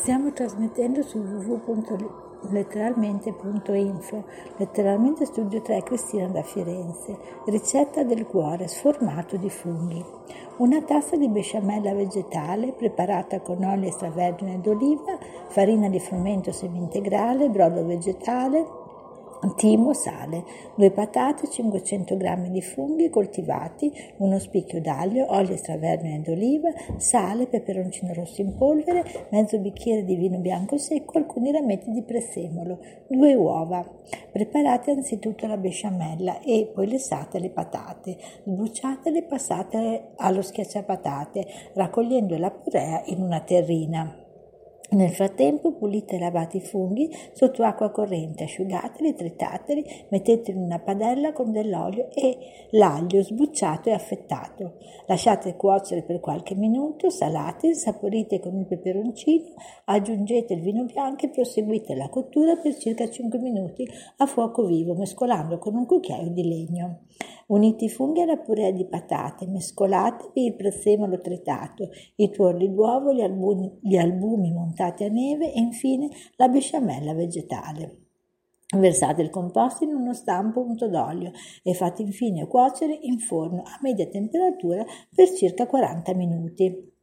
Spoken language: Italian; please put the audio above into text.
Stiamo trasmettendo su www.letteralmente.info, letteralmente studio 3 Cristina da Firenze, ricetta del cuore sformato di funghi. Una tazza di besciamella vegetale preparata con olio extravergine d'oliva, farina di frumento semi-integrale, brodo vegetale, timo, sale, due patate, 500 g di funghi coltivati, uno spicchio d'aglio, olio extravergine d'oliva, sale, peperoncino rosso in polvere, mezzo bicchiere di vino bianco secco, alcuni rametti di prezzemolo, due uova. Preparate anzitutto la besciamella e poi lessate le patate, sbucciatele e passate allo schiacciapatate, raccogliendo la purea in una terrina. Nel frattempo pulite e lavate i funghi sotto acqua corrente, asciugateli, tritateli, metteteli in una padella con dell'olio e l'aglio sbucciato e affettato. Lasciate cuocere per qualche minuto, salate, saporite con il peperoncino, aggiungete il vino bianco e proseguite la cottura per circa 5 minuti a fuoco vivo, mescolando con un cucchiaio di legno. Unite i funghi alla purea di patate, mescolatevi il prezzemolo tritato, i tuorli d'uovo, gli albumi, gli albumi montati a neve e infine la besciamella vegetale. Versate il composto in uno stampo unto d'olio e fate infine cuocere in forno a media temperatura per circa 40 minuti.